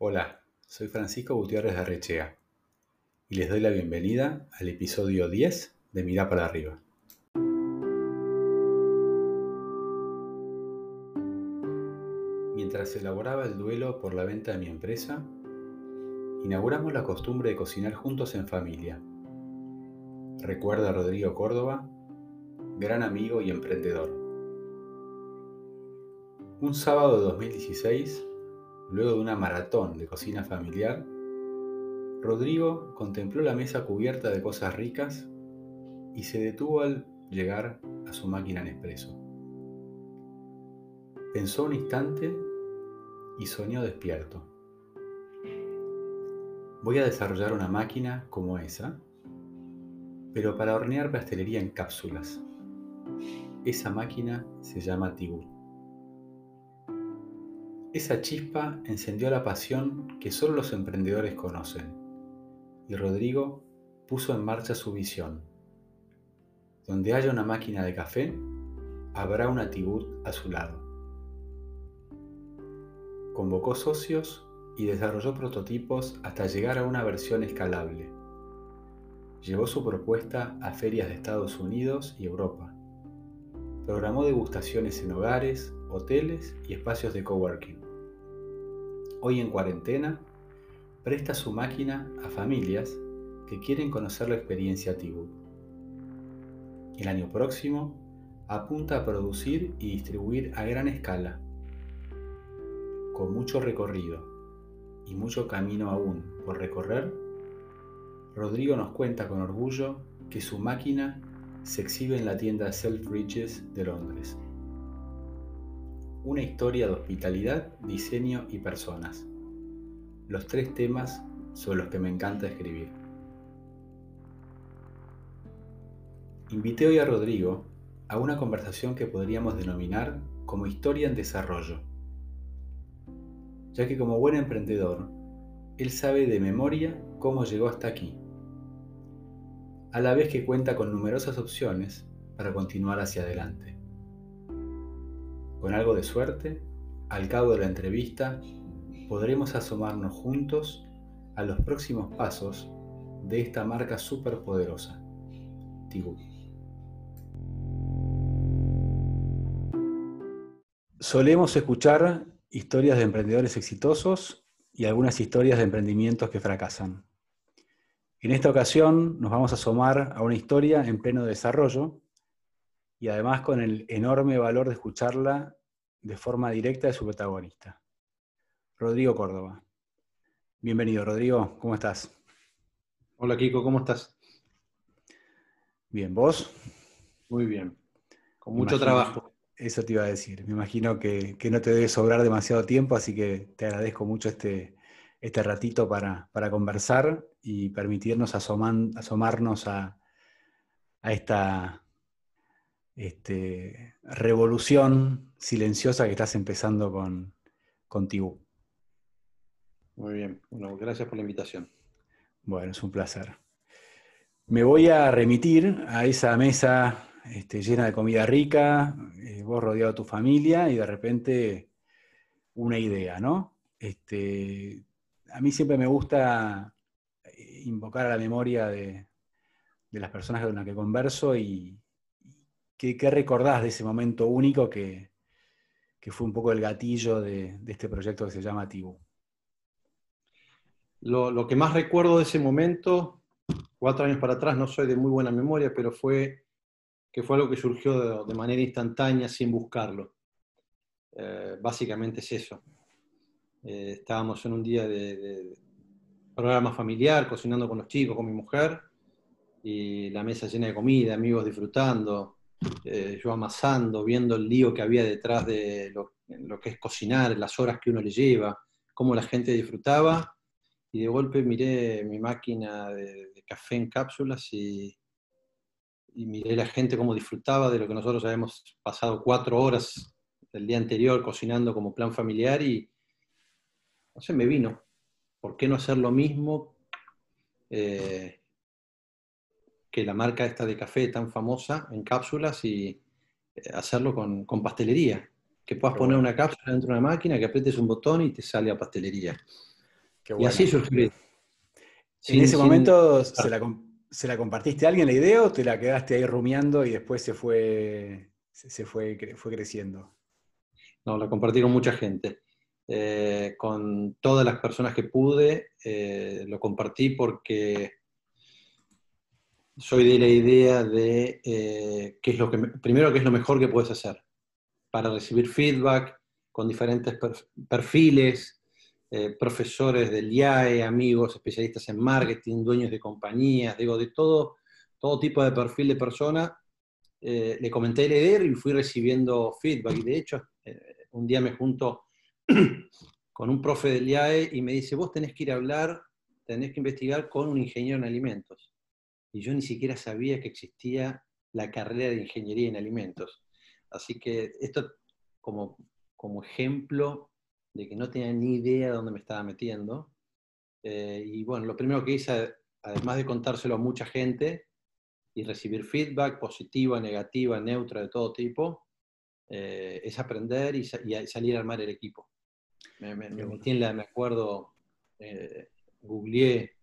Hola, soy Francisco Gutiérrez de Arrechea y les doy la bienvenida al episodio 10 de Mirá para arriba. Mientras elaboraba el duelo por la venta de mi empresa, inauguramos la costumbre de cocinar juntos en familia. Recuerda a Rodrigo Córdoba, gran amigo y emprendedor. Un sábado de 2016, luego de una maratón de cocina familiar, Rodrigo contempló la mesa cubierta de cosas ricas y se detuvo al llegar a su máquina en expreso. Pensó un instante y soñó despierto. Voy a desarrollar una máquina como esa, pero para hornear pastelería en cápsulas. Esa máquina se llama Tibur. Esa chispa encendió la pasión que solo los emprendedores conocen, y Rodrigo puso en marcha su visión. Donde haya una máquina de café, habrá una Tibur a su lado convocó socios y desarrolló prototipos hasta llegar a una versión escalable. Llevó su propuesta a ferias de Estados Unidos y Europa. Programó degustaciones en hogares, hoteles y espacios de coworking. Hoy en cuarentena, presta su máquina a familias que quieren conocer la experiencia Tibu. El año próximo apunta a producir y distribuir a gran escala con mucho recorrido y mucho camino aún por recorrer, Rodrigo nos cuenta con orgullo que su máquina se exhibe en la tienda Selfridges de Londres. Una historia de hospitalidad, diseño y personas. Los tres temas sobre los que me encanta escribir. Invité hoy a Rodrigo a una conversación que podríamos denominar como historia en desarrollo ya que como buen emprendedor, él sabe de memoria cómo llegó hasta aquí, a la vez que cuenta con numerosas opciones para continuar hacia adelante. Con algo de suerte, al cabo de la entrevista, podremos asomarnos juntos a los próximos pasos de esta marca superpoderosa, Tibu. Solemos escuchar historias de emprendedores exitosos y algunas historias de emprendimientos que fracasan. En esta ocasión nos vamos a asomar a una historia en pleno desarrollo y además con el enorme valor de escucharla de forma directa de su protagonista, Rodrigo Córdoba. Bienvenido, Rodrigo, ¿cómo estás? Hola, Kiko, ¿cómo estás? Bien, ¿vos? Muy bien, con mucho trabajo. Eso te iba a decir. Me imagino que, no te debe sobrar demasiado tiempo, así que te agradezco mucho este, este ratito para, conversar y permitirnos asomarnos a, esta este, revolución silenciosa que estás empezando con, contigo. Muy bien, bueno, gracias por la invitación. Bueno, es un placer. Me voy a remitir a esa mesa este, llena de comida rica, eh, vos rodeado de tu familia y de repente una idea, ¿no? Este, a mí siempre me gusta eh, invocar a la memoria de, las personas con las que converso y, ¿qué, recordás de ese momento único que, fue un poco el gatillo de, este proyecto que se llama Tibu. Lo, lo, que más recuerdo de ese momento, cuatro años para atrás, no soy de muy buena memoria, pero fue que fue algo que surgió de, manera instantánea sin buscarlo. Eh, básicamente es eso. Eh, estábamos en un día de, programa familiar, cocinando con los chicos, con mi mujer, y la mesa llena de comida, amigos disfrutando, eh, yo amasando, viendo el lío que había detrás de lo, que es cocinar, las horas que uno le lleva, cómo la gente disfrutaba, y de golpe miré mi máquina de café en cápsulas y miré la gente cómo disfrutaba de lo que nosotros habíamos pasado cuatro horas el día anterior cocinando como plan familiar y, no sé, me vino. ¿Por qué no hacer lo mismo eh, que la marca esta de café tan famosa en cápsulas y eh, hacerlo con, pastelería? Que puedas poner una cápsula dentro de una máquina, que aprietes un botón y te sale a pastelería. Y así surgió. en ese momento se, la, compartiste a alguien la idea o te la quedaste ahí rumiando y después se fue, se fue, fue creciendo? No, la compartí con mucha gente. Eh, con todas las personas que pude, eh, lo compartí porque soy de la idea de eh, qué es lo que, primero, qué es lo mejor que puedes hacer para recibir feedback con diferentes perfiles, eh, profesores del IAE, amigos, especialistas en marketing, dueños de compañías, digo, de todo, todo tipo de perfil de persona. Eh, le comenté la idea y fui recibiendo feedback. Y de hecho, un día me junto con un profe del IAE y me dice, vos tenés que ir a hablar, tenés que investigar con un ingeniero en alimentos y yo ni siquiera sabía que existía la carrera de ingeniería en alimentos. Así que esto como, como ejemplo de que no tenía ni idea de dónde me estaba metiendo. Eh, y bueno, lo primero que hice, además de contárselo a mucha gente y recibir feedback positiva, negativa, neutra, de todo tipo, eh, es aprender y, salir a armar el equipo. Me, metí en la, me acuerdo, eh, googleé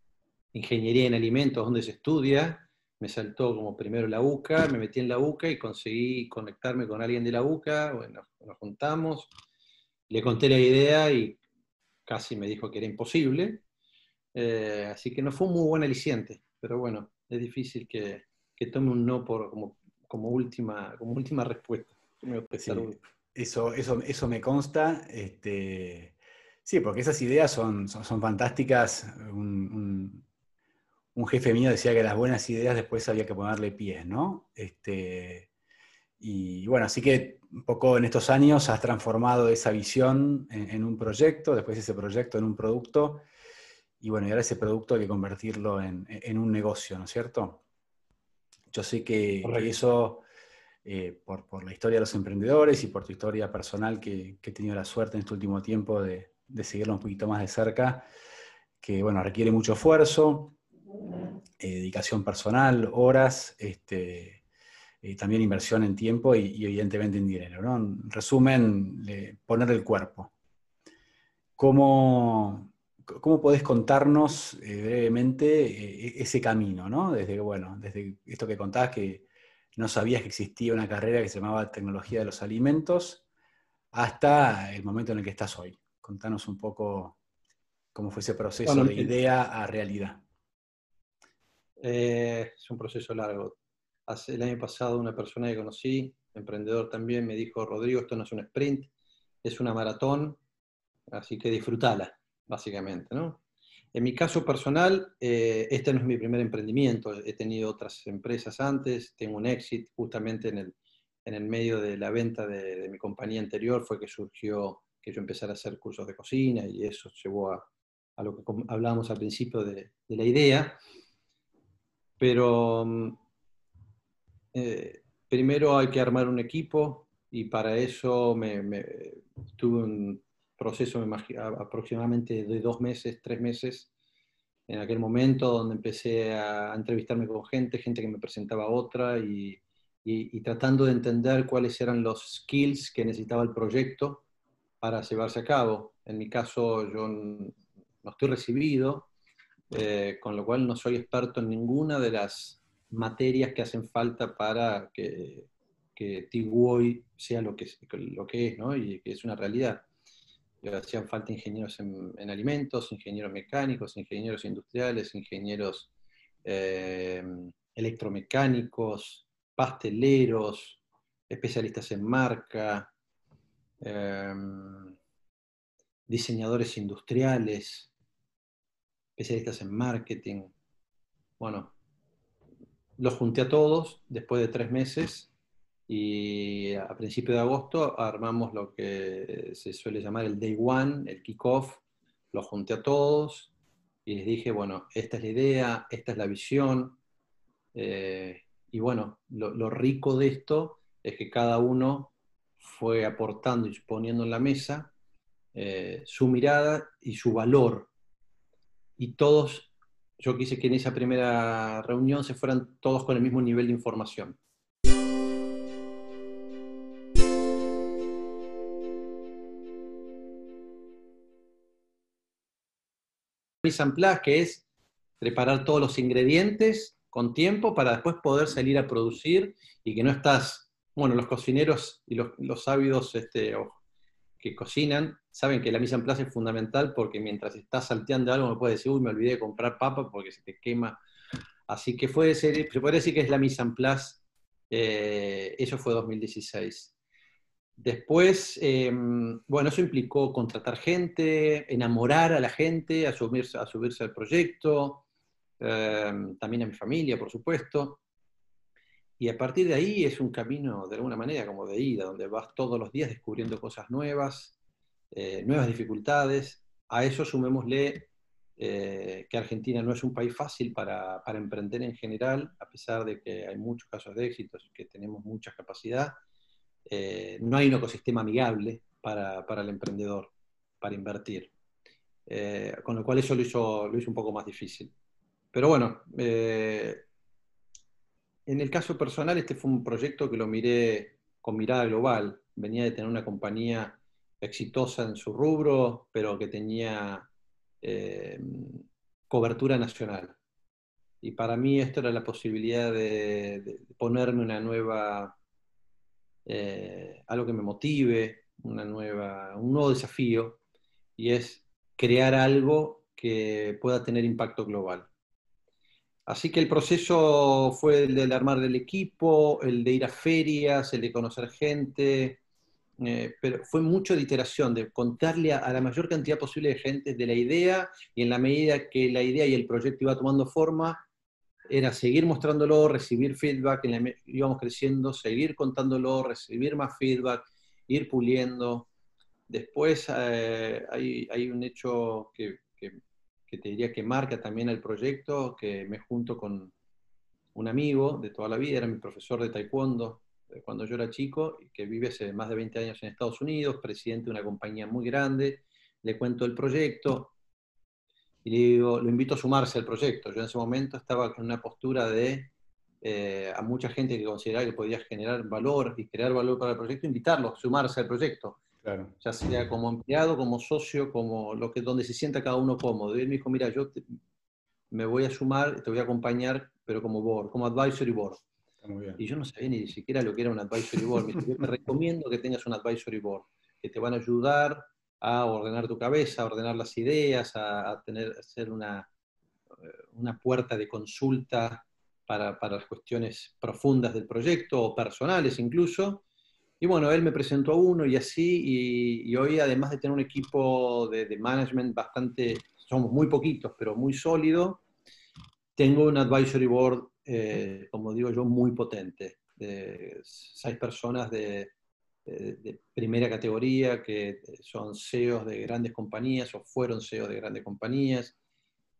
ingeniería en alimentos, donde se estudia, me saltó como primero la UCA, me metí en la UCA y conseguí conectarme con alguien de la UCA, bueno, nos juntamos, le conté la idea y casi me dijo que era imposible, eh, así que no fue un muy buen aliciente, pero bueno, es difícil que, tome un no por, como, como, última, como última respuesta. eso, eso, eso me consta. Este, sí, porque esas ideas son, son, fantásticas. un, un jefe mío decía que las buenas ideas después había que ponerle pies, ¿no? Este, y bueno, así que un poco en estos años has transformado esa visión en, un proyecto, después ese proyecto en un producto, y bueno, y ahora ese producto hay que convertirlo en, un negocio, ¿no es cierto? Yo sé que, eso, eh, por, la historia de los emprendedores y por tu historia personal, que, he tenido la suerte en este último tiempo de, de seguirlo un poquito más de cerca, que bueno, requiere mucho esfuerzo, eh, dedicación personal, horas, este, eh, también inversión en tiempo y, evidentemente en dinero. En resumen, poner el cuerpo. ¿Cómo, cómo podés contarnos eh, brevemente ese camino? ¿no? Desde, bueno, desde esto que contabas que no sabías que existía una carrera que se llamaba Tecnología de los Alimentos, hasta el momento en el que estás hoy. Contanos un poco cómo fue ese proceso de idea a realidad. Eh, es un proceso largo. Hace, el año pasado una persona que conocí, emprendedor también, me dijo, Rodrigo, esto no es un sprint, es una maratón, así que disfrútala, básicamente. ¿no? En mi caso personal, eh, este no es mi primer emprendimiento, he tenido otras empresas antes, tengo un éxito justamente en el, en el medio de la venta de, mi compañía anterior, fue que surgió que yo empezara a hacer cursos de cocina y eso llevó a, a lo que hablábamos al principio de la idea. Pero mm, eh, primero hay que armar un equipo y para eso me, tuve un proceso aproximadamente de dos meses, tres meses, en aquel momento donde empecé a entrevistarme con gente, gente que me presentaba otra y, tratando de entender cuáles eran los skills que necesitaba el proyecto para llevarse a cabo. En mi caso yo no estoy recibido, eh, con lo cual no soy experto en ninguna de las materias que hacen falta para que, que sea lo que, lo que es, y que es una realidad. Hacían falta ingenieros en, alimentos, ingenieros mecánicos, ingenieros industriales, ingenieros eh, electromecánicos, pasteleros, especialistas en marca, eh, diseñadores industriales, especialistas en marketing. Bueno, los junté a todos después de tres meses y a principios de agosto armamos lo que se suele llamar el Day One, el Kickoff. Los junté a todos y les dije, bueno, esta es la idea, esta es la visión. Eh, y bueno, lo, rico de esto es que cada uno fue aportando y poniendo en la mesa eh, su mirada y su valor y todos, yo quise que en esa primera reunión se fueran todos con el mismo nivel de información. mise en place, que es preparar todos los ingredientes con tiempo para después poder salir a producir y que no estás, bueno, los cocineros y los, los ávidos este, que cocinan saben que la mise en place es fundamental porque mientras estás salteando algo me puedes decir, uy, me olvidé de comprar papa porque se te quema. Así que fue, se puede decir que es la mise en place, eh, eso fue 2016. Después, em, bueno, eso implicó contratar gente, enamorar a la gente, a subirse al proyecto, em, también a mi familia, por supuesto. Y a partir de ahí es un camino, de alguna manera, como de ida, donde vas todos los días descubriendo cosas nuevas, eh, nuevas dificultades. A eso sumémosle eh, que Argentina no es un país fácil para, para, emprender en general, a pesar de que hay muchos casos de éxito, que tenemos mucha capacidad eh, no hay un ecosistema amigable para, el emprendedor, para invertir. Con lo cual eso lo hizo, lo hizo un poco más difícil. Pero bueno, en el caso personal, este fue un proyecto que lo miré con mirada global. Venía de tener una compañía exitosa en su rubro, pero que tenía cobertura nacional. Y para mí esto era la posibilidad de ponerme una nueva eh, algo que me motive, una nueva, un nuevo desafío, y es crear algo que pueda tener impacto global. Así que el proceso fue el de armar el equipo, el de ir a ferias, el de conocer gente, eh, pero fue mucho de iteración, de contarle a, la mayor cantidad posible de gente de la idea y en la medida que la idea y el proyecto iba tomando forma, era seguir mostrándolo, recibir feedback, íbamos creciendo, seguir contándolo, recibir más feedback, ir puliendo. Después eh, hay, un hecho que, te diría que marca también el proyecto, que me junto con un amigo de toda la vida, era mi profesor de taekwondo cuando yo era chico, que vive hace más de 20 años en Estados Unidos, presidente de una compañía muy grande, le cuento el proyecto, y le digo, lo invito a sumarse al proyecto. Yo en ese momento estaba en una postura de eh, a mucha gente que consideraba que podía generar valor y crear valor para el proyecto, invitarlos sumarse al proyecto. Claro. Ya sea como empleado, como socio, como lo que, donde se sienta cada uno cómodo. Y él me dijo, mira, yo me voy a sumar, te voy a acompañar, pero como board, como advisory board. Y yo no sabía ni siquiera lo que era un advisory board. Me te recomiendo que tengas un advisory board, que te van a ayudar a ordenar tu cabeza, a ordenar las ideas, a, tener, hacer una, eh, una puerta de consulta para, para, las cuestiones profundas del proyecto o personales incluso. Y bueno, él me presentó a uno y así, y, hoy además de tener un equipo de, management bastante, somos muy poquitos, pero muy sólido, tengo un advisory board, eh, como digo yo, muy potente, de seis personas de, de, primera categoría, que son CEOs de grandes compañías o fueron CEOs de grandes compañías,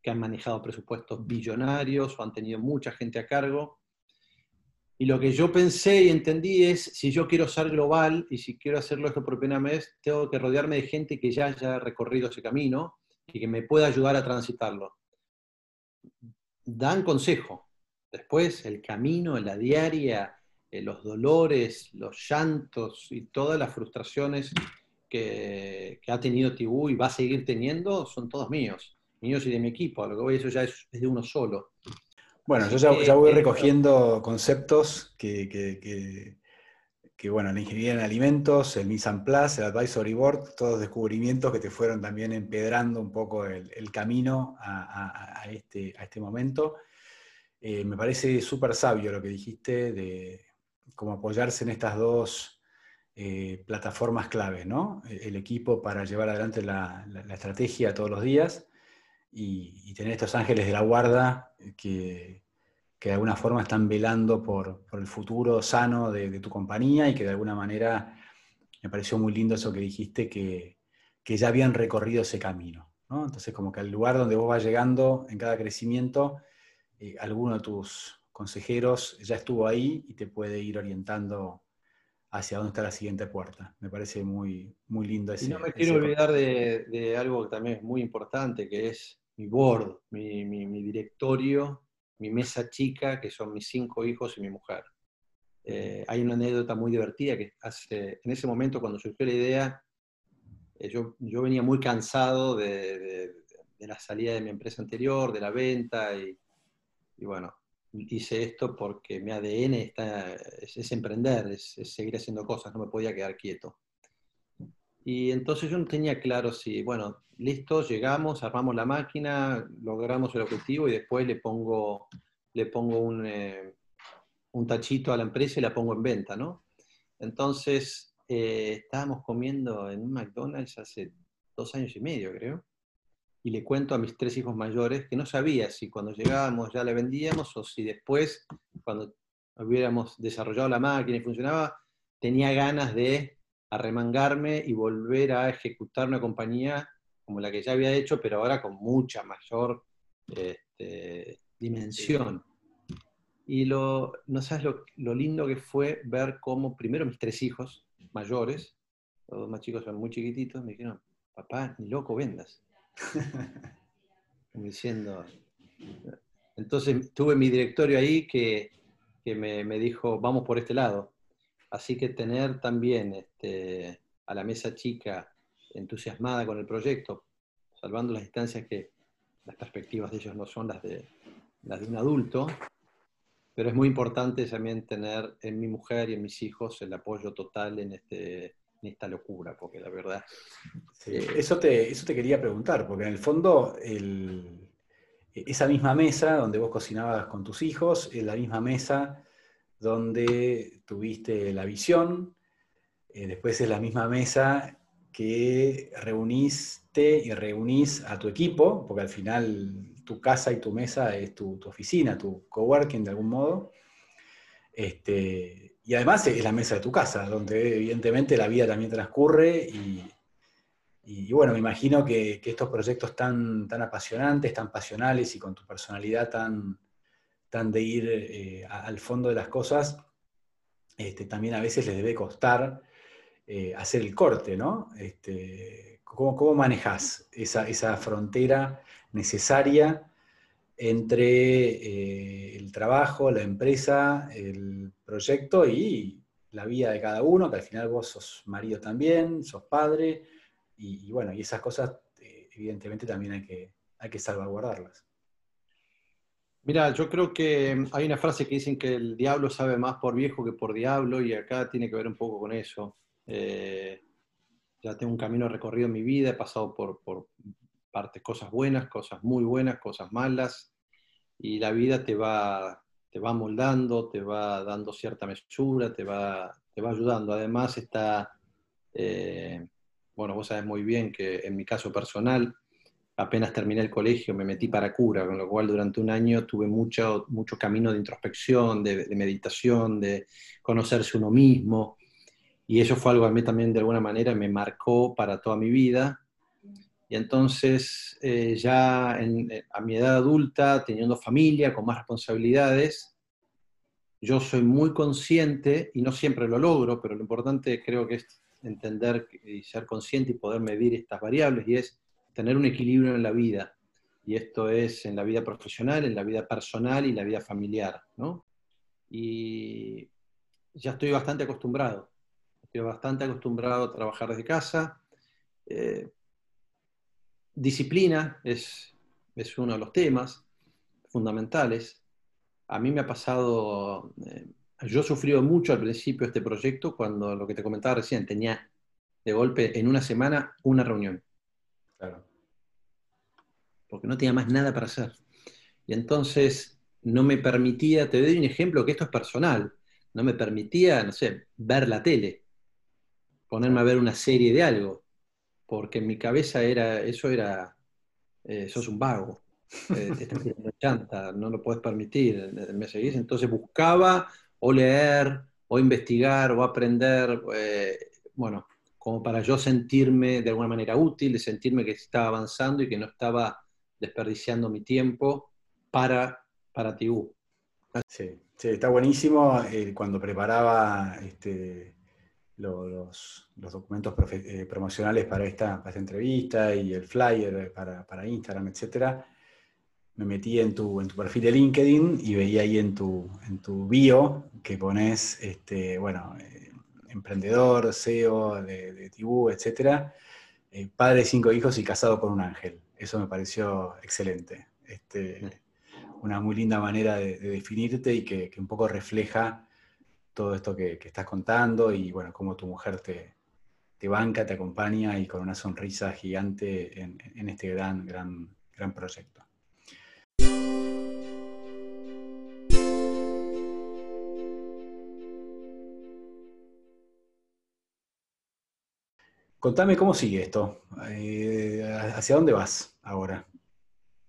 que han manejado presupuestos billonarios o han tenido mucha gente a cargo. Y lo que yo pensé y entendí es, si yo quiero ser global y si quiero hacerlo esto por primera vez, tengo que rodearme de gente que ya haya recorrido ese camino y que me pueda ayudar a transitarlo. Dan consejo. Después, el camino, la diaria, eh, los dolores, los llantos y todas las frustraciones que, ha tenido Tibú y va a seguir teniendo son todos míos, míos y de mi equipo. lo que voy, eso ya es, de uno solo. Bueno, yo ya, voy recogiendo conceptos que, que, bueno, la ingeniería en alimentos, el Mise en Place, el Advisory Board, todos descubrimientos que te fueron también empedrando un poco el, camino a, este, a, este, momento. Eh, me parece súper sabio lo que dijiste de, como apoyarse en estas dos eh, plataformas clave, ¿no? El equipo para llevar adelante la, estrategia todos los días y, tener estos ángeles de la guarda que, de alguna forma están velando por, el futuro sano de, tu compañía y que de alguna manera me pareció muy lindo eso que dijiste, que, ya habían recorrido ese camino. Entonces, como que al lugar donde vos vas llegando en cada crecimiento, eh, alguno de tus consejeros ya estuvo ahí y te puede ir orientando hacia dónde está la siguiente puerta. Me parece muy, muy lindo ese. Y no me quiero olvidar de, algo que también es muy importante, que es mi board, mi, directorio, mi mesa chica, que son mis cinco hijos y mi mujer. Eh, hay una anécdota muy divertida que hace, en ese momento cuando surgió la idea, eh, yo, yo, venía muy cansado de, la salida de mi empresa anterior, de la venta, y, bueno, hice esto porque mi ADN está, es, emprender, es, seguir haciendo cosas, no me podía quedar quieto. Y entonces yo no tenía claro si, bueno, listo, llegamos, armamos la máquina, logramos el objetivo y después le pongo, le pongo un, eh, un tachito a la empresa y la pongo en venta, ¿no? Entonces, eh, estábamos comiendo en un McDonald's hace dos años y medio, creo, y le cuento a mis tres hijos mayores que no sabía si cuando llegábamos ya le vendíamos o si después, cuando hubiéramos desarrollado la máquina y funcionaba, tenía ganas de arremangarme y volver a ejecutar una compañía como la que ya había hecho, pero ahora con mucha mayor este, dimensión. Y lo, no sabes lo, lo, lindo que fue ver cómo primero mis tres hijos mayores, los dos más chicos son muy chiquititos, me dijeron, papá, ni loco vendas. Diciendo, entonces tuve mi directorio ahí que, que me, me, dijo, vamos por este lado. Así que tener también este, a la mesa chica entusiasmada con el proyecto, salvando las instancias que las perspectivas de ellos no son las de, las de un adulto, pero es muy importante también tener en mi mujer y en mis hijos el apoyo total en, este, en esta locura, porque la verdad... eso, te, eso te quería preguntar, porque en el fondo esa misma mesa donde vos cocinabas con tus hijos, es la misma mesa donde tuviste la visión, eh, después es la misma mesa que reuniste y reunís a tu equipo, porque al final tu casa y tu mesa es tu, oficina, tu coworking de algún modo. Este, y además es la mesa de tu casa, donde evidentemente la vida también transcurre y, bueno, me imagino que, estos proyectos tan, tan apasionantes, tan pasionales y con tu personalidad tan, de ir eh, al fondo de las cosas, este, también a veces les debe costar eh, hacer el corte, ¿no? Este, ¿cómo, ¿Cómo manejas esa, esa frontera necesaria entre eh, el trabajo, la empresa, el proyecto y la vida de cada uno, que al final vos sos marido también, sos padre, y, bueno, y esas cosas evidentemente también hay que, hay que salvaguardarlas. Mira, yo creo que hay una frase que dicen que el diablo sabe más por viejo que por diablo, y acá tiene que ver un poco con eso. Eh, ya tengo un camino recorrido en mi vida, he pasado por, por partes, cosas buenas, cosas muy buenas, cosas malas, y la vida te va, te va moldando, te va dando cierta mesura, te va, te va ayudando. Además está, eh, bueno, vos sabes muy bien que en mi caso personal, apenas terminé el colegio me metí para cura, con lo cual durante un año tuve mucho, mucho camino de introspección, de, meditación, de conocerse uno mismo, y eso fue algo a mí también de alguna manera me marcó para toda mi vida. Y entonces, eh, ya eh, a mi edad adulta, teniendo familia, con más responsabilidades, yo soy muy consciente, y no siempre lo logro, pero lo importante creo que es entender y ser consciente y poder medir estas variables, y es tener un equilibrio en la vida. Y esto es en la vida profesional, en la vida personal y la vida familiar, ¿no? Y ya estoy bastante acostumbrado. Estoy bastante acostumbrado a trabajar desde casa. Eh, Disciplina es, es uno de los temas fundamentales. A mí me ha pasado, eh, yo he sufrido mucho al principio este proyecto cuando lo que te comentaba recién, tenía de golpe en una semana una reunión. Porque no tenía más nada para hacer. Y entonces no me permitía, te doy un ejemplo que esto es personal, no me permitía, no sé, ver la tele, ponerme a ver una serie de algo porque en mi cabeza era, eso era, eh, sos un vago, eh, te estás chanta, no lo puedes permitir, ¿me seguís? Entonces buscaba o leer, o investigar, o aprender, eh, bueno, como para yo sentirme de alguna manera útil, sentirme que estaba avanzando y que no estaba desperdiciando mi tiempo para, para TIU. Sí, sí, está buenísimo. cuando preparaba este, los, documentos eh, promocionales para esta, entrevista y el flyer para, Instagram, etc., me metí en tu, en tu perfil de LinkedIn y veía ahí en tu, en tu bio que pones, este, bueno, eh, emprendedor, CEO de, de Tibú, etc., eh, padre de cinco hijos y casado con un ángel. eso me pareció excelente. Este, una muy linda manera de, definirte y que, un poco refleja todo esto que, estás contando y bueno, cómo tu mujer te, te, banca, te acompaña y con una sonrisa gigante en, en este gran, gran, gran proyecto. Contame cómo sigue esto. Eh, ¿Hacia dónde vas ahora?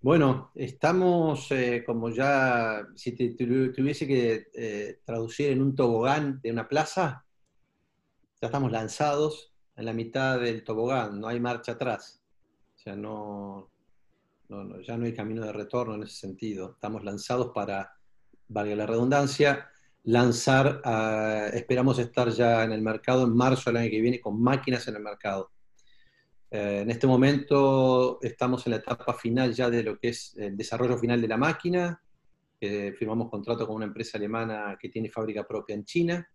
Bueno, estamos, eh, como ya, si te, tuviese que eh, traducir en un tobogán de una plaza, ya estamos lanzados en la mitad del tobogán, no hay marcha atrás. O sea, no, ya no hay camino de retorno en ese sentido. Estamos lanzados para, valga la redundancia, lanzar, esperamos estar ya en el mercado en marzo del año que viene con máquinas en el mercado. Eh, en este momento estamos en la etapa final ya de lo que es el desarrollo final de la máquina. firmamos contrato con una empresa alemana que tiene fábrica propia en China.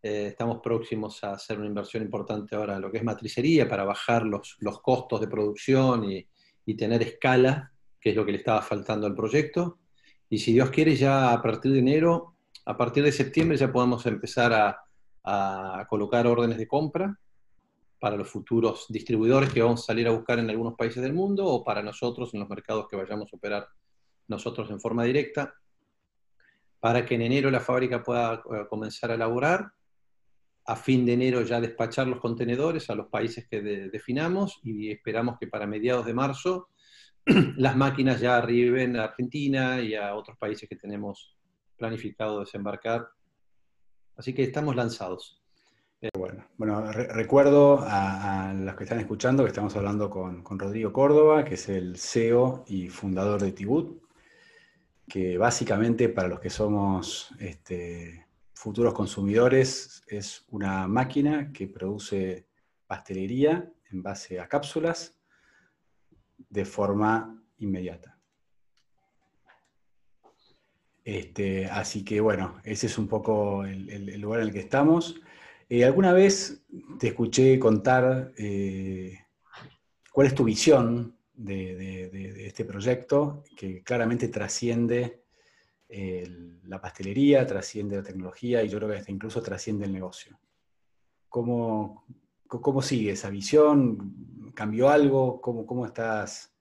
Eh, estamos próximos a hacer una inversión importante ahora en lo que es matricería para bajar los, los costos de producción y, y tener escala, que es lo que le estaba faltando al proyecto. Y si Dios quiere, ya a partir de enero a partir de septiembre ya podemos empezar a, colocar órdenes de compra para los futuros distribuidores que vamos a salir a buscar en algunos países del mundo o para nosotros en los mercados que vayamos a operar nosotros en forma directa, para que en enero la fábrica pueda eh, comenzar a elaborar, a fin de enero ya despachar los contenedores a los países que definamos y esperamos que para mediados de marzo las máquinas ya arriben a Argentina y a otros países que tenemos planificado desembarcar. Así que estamos lanzados. Bueno, bueno recuerdo a, los que están escuchando que estamos hablando con, Rodrigo Córdoba, que es el CEO y fundador de Tibut, que básicamente para los que somos este, futuros consumidores es una máquina que produce pastelería en base a cápsulas de forma inmediata. Este, así que bueno, ese es un poco el, lugar en el que estamos. Eh, ¿Alguna vez te escuché contar eh, cuál es tu visión de, este proyecto que claramente trasciende la pastelería, trasciende la tecnología y yo creo que incluso trasciende el negocio? ¿Cómo, cómo sigue esa visión? ¿Cambió algo? ¿Cómo, cómo estás,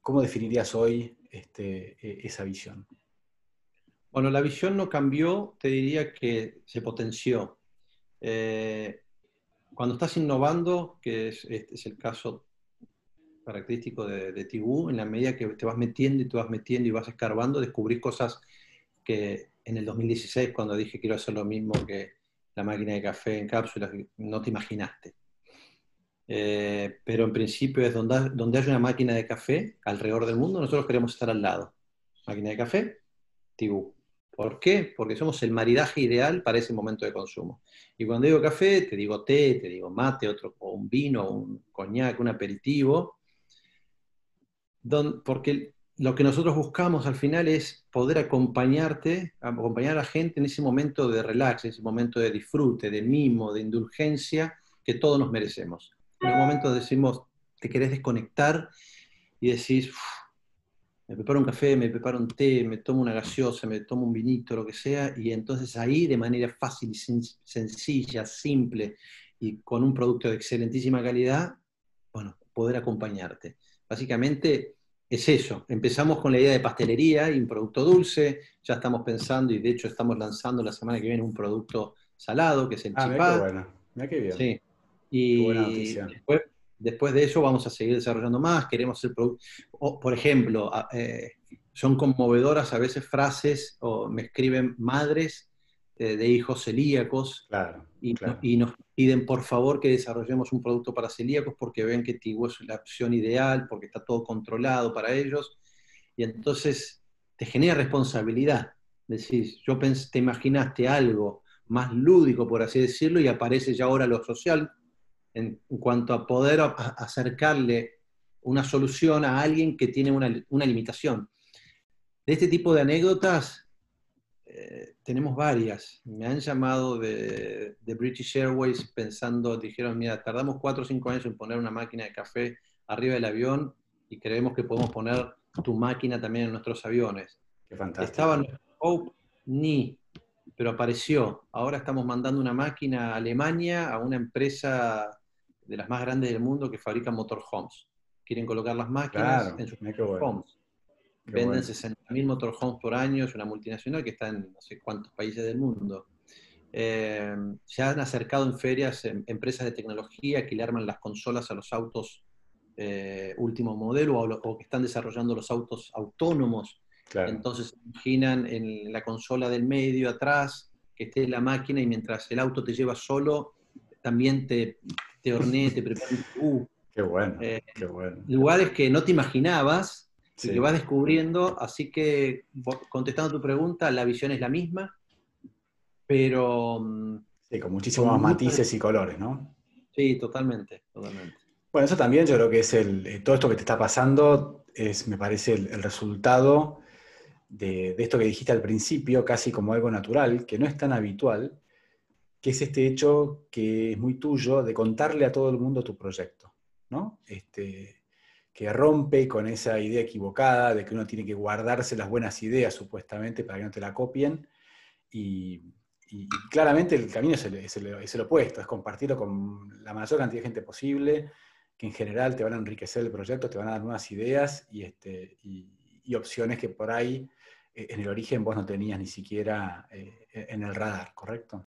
cómo definirías hoy este, e, esa visión? Bueno, la visión no cambió, te diría que se potenció. Eh, cuando estás innovando, que es, este es el caso característico de, de Tibú, en la medida que te vas metiendo y te vas metiendo y vas escarbando, descubrís cosas que en el 2016, cuando dije quiero hacer lo mismo que la máquina de café en cápsulas, no te imaginaste. Eh, pero en principio es donde, donde hay una máquina de café alrededor del mundo, nosotros queremos estar al lado. Máquina de café, Tibú. ¿Por qué? Porque somos el maridaje ideal para ese momento de consumo. Y cuando digo café, te digo té, te digo mate, otro, o un vino, un coñac, un aperitivo, porque lo que nosotros buscamos al final es poder acompañarte, acompañar a la gente en ese momento de relax, en ese momento de disfrute, de mimo, de indulgencia que todos nos merecemos. En un momento decimos, te querés desconectar y decís, me preparo un café, me preparo un té, me tomo una gaseosa, me tomo un vinito, lo que sea, y entonces ahí de manera fácil y sencilla, simple y con un producto de excelentísima calidad, bueno, poder acompañarte. Básicamente es eso. Empezamos con la idea de pastelería y un producto dulce, ya estamos pensando y de hecho estamos lanzando la semana que viene un producto salado, que es el ah, chipá. bueno. Mira qué bien. Sí. Y qué buena noticia. Después, Después de eso vamos a seguir desarrollando más, queremos hacer productos. Por ejemplo, eh, son conmovedoras a veces frases o me escriben madres de hijos celíacos y, nos piden por favor que desarrollemos un producto para celíacos porque ven que Tigo es la opción ideal, porque está todo controlado para ellos. Y entonces te genera responsabilidad. Decís, yo pensé, te imaginaste algo más lúdico, por así decirlo, y aparece ya ahora lo social, en, cuanto a poder acercarle una solución a alguien que tiene una, limitación. De este tipo de anécdotas eh, tenemos varias. Me han llamado de, British Airways pensando, dijeron, mira, tardamos cuatro o cinco años en poner una máquina de café arriba del avión y creemos que podemos poner tu máquina también en nuestros aviones. Qué fantástico. Estaba Hope ni, pero apareció. Ahora estamos mandando una máquina a Alemania, a una empresa de las más grandes del mundo que fabrica motorhomes. Quieren colocar las máquinas en sus motorhomes. Venden bueno. 60.000 motorhomes por año, es una multinacional que está en no sé cuántos países del mundo. Eh, se han acercado en ferias em, empresas de tecnología que le arman las consolas a los autos eh, último modelo o, que están desarrollando los autos autónomos. Entonces imaginan en la consola del medio atrás que esté la máquina y mientras el auto te lleva solo, también te, te hornee, te prepara un Qué bueno, eh, qué bueno. Lugares que no te imaginabas y que vas descubriendo. Así que, contestando tu pregunta, la visión es la misma, pero... Mm, sí, con muchísimos matices y colores, ¿no? Sí, totalmente, totalmente. Bueno, eso también yo creo que es el, eh, todo esto que te está pasando, es, me parece, el, resultado de, esto que dijiste al principio, casi como algo natural, que no es tan habitual, que es este hecho que es muy tuyo de contarle a todo el mundo tu proyecto, ¿no? Este, que rompe con esa idea equivocada de que uno tiene que guardarse las buenas ideas supuestamente para que no te la copien. Y, claramente el camino es el, opuesto, es compartirlo con la mayor cantidad de gente posible, que en general te van a enriquecer el proyecto, te van a dar nuevas ideas y, este, y, opciones que por ahí eh, en el origen vos no tenías ni siquiera eh, en el radar, ¿correcto?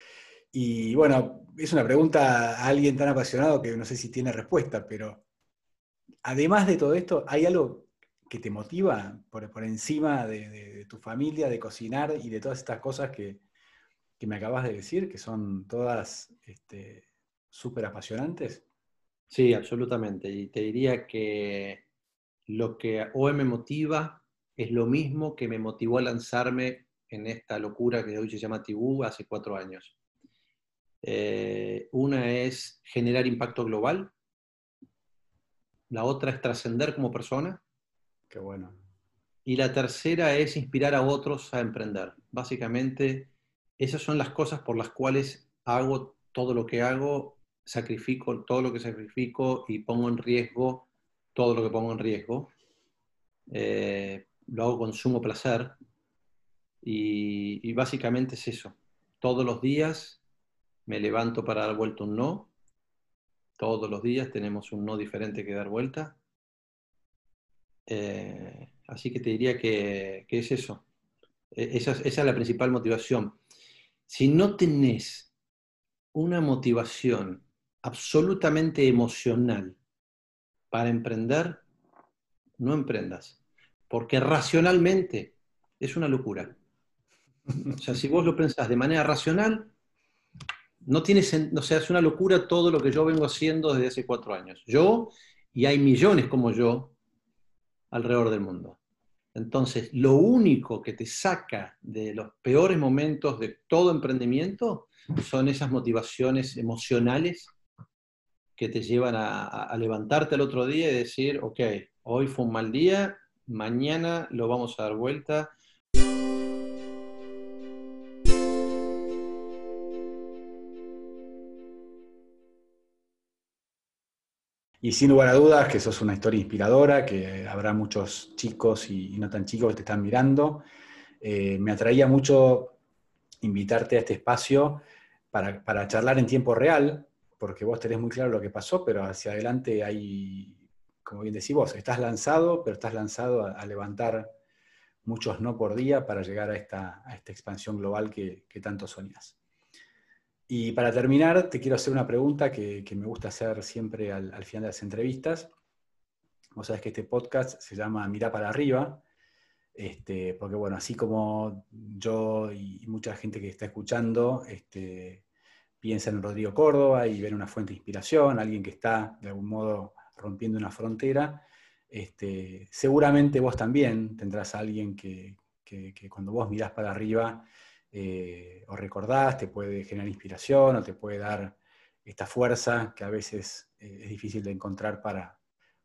Y bueno, es una pregunta a alguien tan apasionado que no sé si tiene respuesta, pero además de todo esto, ¿hay algo que te motiva por, por encima de, tu familia, de cocinar y de todas estas cosas que, que me acabas de decir, que son todas este, súper apasionantes? Sí, absolutamente. Y te diría que lo que hoy me motiva es lo mismo que me motivó a lanzarme en esta locura que hoy se llama Tibú hace cuatro años. Eh, una es generar impacto global, la otra es trascender como persona. Qué bueno. Y la tercera es inspirar a otros a emprender. Básicamente, esas son las cosas por las cuales hago todo lo que hago sacrifico todo lo que sacrifico y pongo en riesgo todo lo que pongo en riesgo. Eh, lo hago con sumo placer y, básicamente es eso. Todos los días me levanto para dar vuelta un no. Todos los días tenemos un no diferente que dar vuelta. Eh, así que te diría que, es eso. E, esa, esa es la principal motivación. Si no tenés una motivación absolutamente emocional para emprender, no emprendas. Porque racionalmente es una locura. O sea, si vos lo pensás de manera racional, no tiene o sea, es una locura todo lo que yo vengo haciendo desde hace cuatro años. Yo, y hay millones como yo alrededor del mundo. Entonces, lo único que te saca de los peores momentos de todo emprendimiento son esas motivaciones emocionales que te llevan a, levantarte el otro día y decir, ok, hoy fue un mal día, mañana lo vamos a dar vuelta. Y sin lugar a dudas que eso es una historia inspiradora, que habrá muchos chicos y, no tan chicos que te están mirando. Eh, me atraía mucho invitarte a este espacio para, para charlar en tiempo real, porque vos tenés muy claro lo que pasó, pero hacia adelante hay, como bien decís vos, estás lanzado, pero estás lanzado a, levantar muchos no por día para llegar a esta, esta expansión global que, tanto soñás. Y para terminar, te quiero hacer una pregunta que, me gusta hacer siempre al, final de las entrevistas. Vos sabés que este podcast se llama Mira para arriba, este, porque bueno, así como yo y mucha gente que está escuchando, este, piensa en Rodrigo Córdoba y ven una fuente de inspiración, alguien que está de algún modo rompiendo una frontera, este, seguramente vos también tendrás a alguien que, cuando vos mirás para arriba eh, o recordás, te puede generar inspiración o te puede dar esta fuerza que a veces eh, es difícil de encontrar para,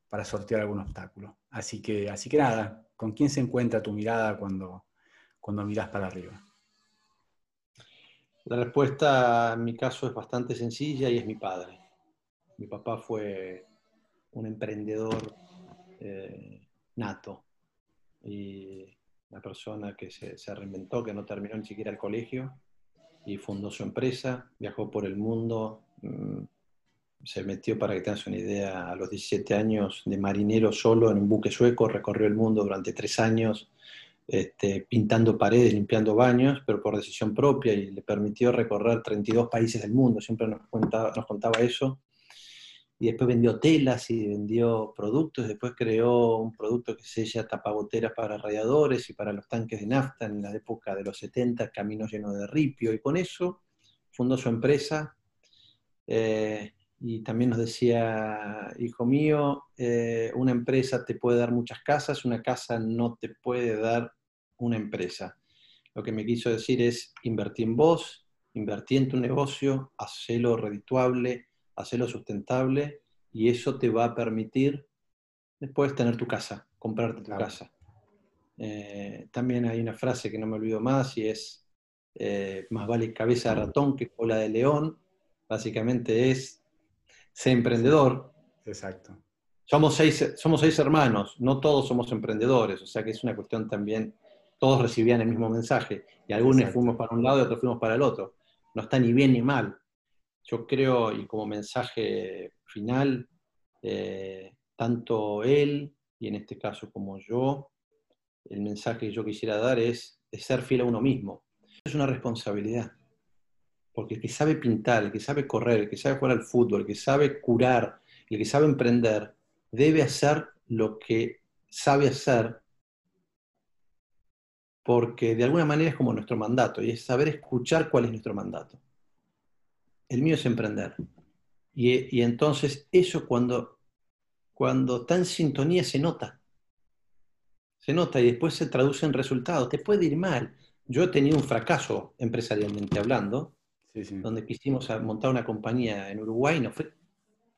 para sortear algún obstáculo. Así que, así que nada, ¿con quién se encuentra tu mirada cuando, cuando mirás para arriba? La respuesta en mi caso es bastante sencilla y es mi padre. Mi papá fue un emprendedor eh, nato. Y una persona que se, se, reinventó, que no terminó ni siquiera el colegio y fundó su empresa, viajó por el mundo, mm, se metió, para que tengas una idea, a los 17 años de marinero solo en un buque sueco, recorrió el mundo durante tres años, este, pintando paredes, limpiando baños, pero por decisión propia y le permitió recorrer 32 países del mundo, siempre nos, nos contaba eso. Y después vendió telas y vendió productos, después creó un producto que se llama tapagoteras para radiadores y para los tanques de nafta en la época de los 70, caminos llenos de ripio, y con eso fundó su empresa. Eh, y también nos decía, hijo mío, eh, una empresa te puede dar muchas casas, una casa no te puede dar una empresa. Lo que me quiso decir es, invertí en vos, invertí en tu negocio, hacelo redituable, hacelo sustentable, y eso te va a permitir después tener tu casa, comprarte tu casa. Eh, también hay una frase que no me olvido más y es, eh, más vale cabeza de ratón que cola de león. Básicamente es ser emprendedor. Exacto. Somos seis, somos seis hermanos, no todos somos emprendedores, o sea que es una cuestión también, todos recibían el mismo mensaje y algunos fuimos para un lado y otros fuimos para el otro. No está ni bien ni mal. Yo creo, y como mensaje final, eh, tanto él y en este caso como yo, el mensaje que yo quisiera dar es de ser fiel a uno mismo. Es una responsabilidad. Porque el que sabe pintar, el que sabe correr, el que sabe jugar al fútbol, el que sabe curar, el que sabe emprender, debe hacer lo que sabe hacer porque de alguna manera es como nuestro mandato y es saber escuchar cuál es nuestro mandato. El mío es emprender. Y, entonces eso cuando, cuando está en sintonía se nota. Se nota y después se traduce en resultados. Te puede ir mal. Yo he tenido un fracaso empresarialmente hablando, donde quisimos montar una compañía en Uruguay, no fue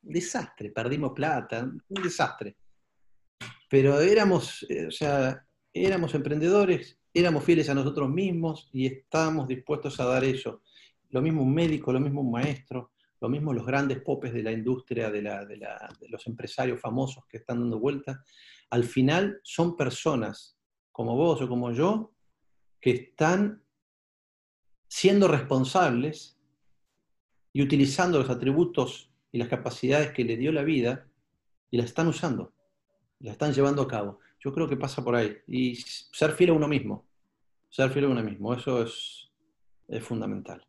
un desastre, perdimos plata, un desastre. Pero éramos, eh, o sea, éramos emprendedores, éramos fieles a nosotros mismos y estábamos dispuestos a dar eso. Lo mismo un médico, lo mismo un maestro, lo mismo los grandes popes de la industria, de, la, de, de los empresarios famosos que están dando vueltas. Al final son personas como vos o como yo que están siendo responsables y utilizando los atributos y las capacidades que le dio la vida y las están usando, las están llevando a cabo. Yo creo que pasa por ahí. Y ser fiel a uno mismo, ser fiel a uno mismo, eso es, fundamental.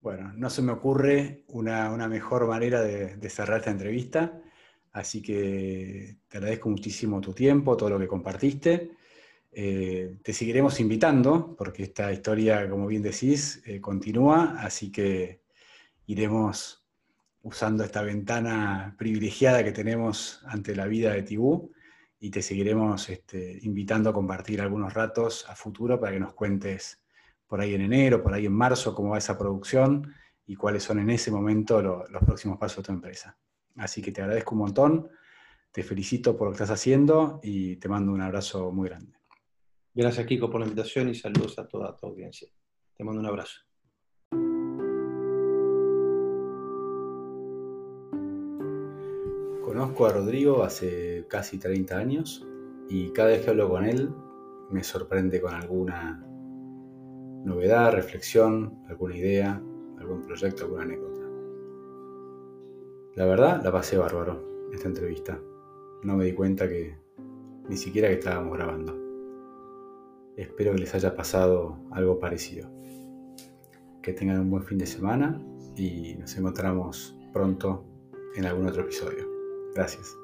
Bueno, no se me ocurre una, mejor manera de, cerrar esta entrevista, así que te agradezco muchísimo tu tiempo, todo lo que compartiste. Eh, te seguiremos invitando, porque esta historia, como bien decís, eh, continúa, así que iremos usando esta ventana privilegiada que tenemos ante la vida de Tibú y te seguiremos este, invitando a compartir algunos ratos a futuro para que nos cuentes por ahí en enero, por ahí en marzo, cómo va esa producción y cuáles son en ese momento los próximos pasos de tu empresa. Así que te agradezco un montón, te felicito por lo que estás haciendo y te mando un abrazo muy grande. Gracias, Kiko, por la invitación y saludos a toda tu audiencia. Te mando un abrazo. Conozco a Rodrigo hace casi 30 años y cada vez que hablo con él me sorprende con alguna novedad, reflexión, alguna idea, algún proyecto, alguna anécdota. La verdad, la pasé bárbaro esta entrevista. No me di cuenta que ni siquiera que estábamos grabando. Espero que les haya pasado algo parecido. Que tengan un buen fin de semana y nos encontramos pronto en algún otro episodio. Gracias.